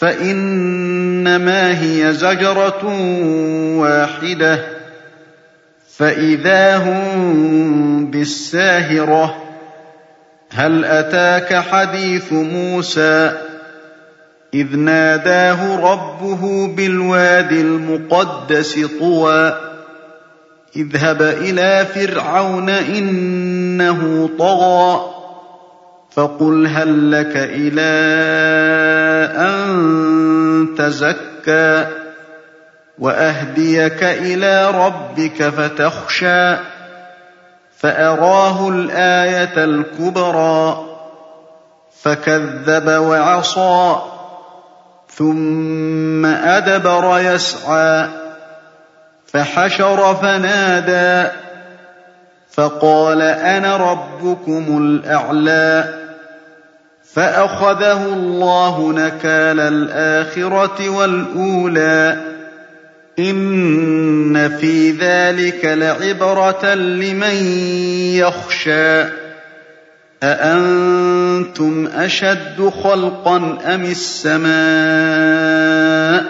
فَإِنَّمَا هِيَ زَجْرَةٌ وَاحِدَةٌ. فَإِذَا هُم بِالسَّاهِرَةِ هَلْ أَتَاكَ حَدِيثُ مُوسَىٰ؟ إِذْ نَادَاهُ رَبُّهُ بِالْوَادِ الْمُقَدَّسِ طُوًى. اذْهَبْ إِلَىٰ فِرْعَوْنَ إِنَّهُ طَغَىٰ فَقُلْ هَل لَّكَ أَن تَزَكَّىٰ وَأَهْدِيَكَ إِلَىٰ رَبِّكَ فَتَخْشَىٰ فَأَرَاهُ الْآيَةَ الْكُبْرَىٰ فَكَذَّبَ وَعَصَىٰ ثُمَّ أَدْبَرَ يَسْعَىٰ فَحَشَرَ فَنَادَىٰ فَقَالَ أَنَا رَبُّكُمُ الْأَعْلَىٰ فَأَخَذَهُ اللَّهُ نَكَالَ الْآخِرَةِ وَالْأُولَىٰ. إِنَّ فِي ذَٰلِكَ لَعِبْرَةً لِّمَن يَخْشَىٰ. أَأَنتُمْ أَشَدُّ خَلْقًا أَمِ السَّمَاءُ ۚ؟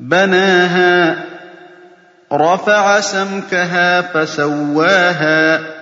بَنَاهَا رَفَعَ سَمْكَهَا فَسَوَّاهَا.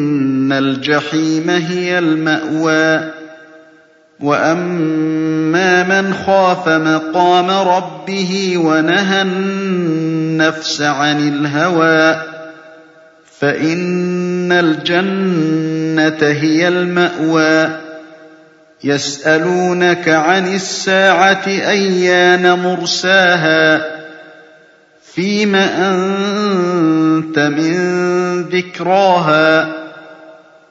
الْجَحِيمَ هِيَ الْمَأْوَىٰ. وَأَمَّا مَنْ خَافَ مَقَامَ رَبِّهِ وَنَهَى النَّفْسَ عَنِ الْهَوَىٰ فَإِنَّ الْجَنَّةَ هِيَ الْمَأْوَىٰ. يَسْأَلُونَكَ عَنِ السَّاعَةِ أَيَّانَ مُرْسَاهَا فِيمَ أَنتَ مِن ذِكْرَاهَا.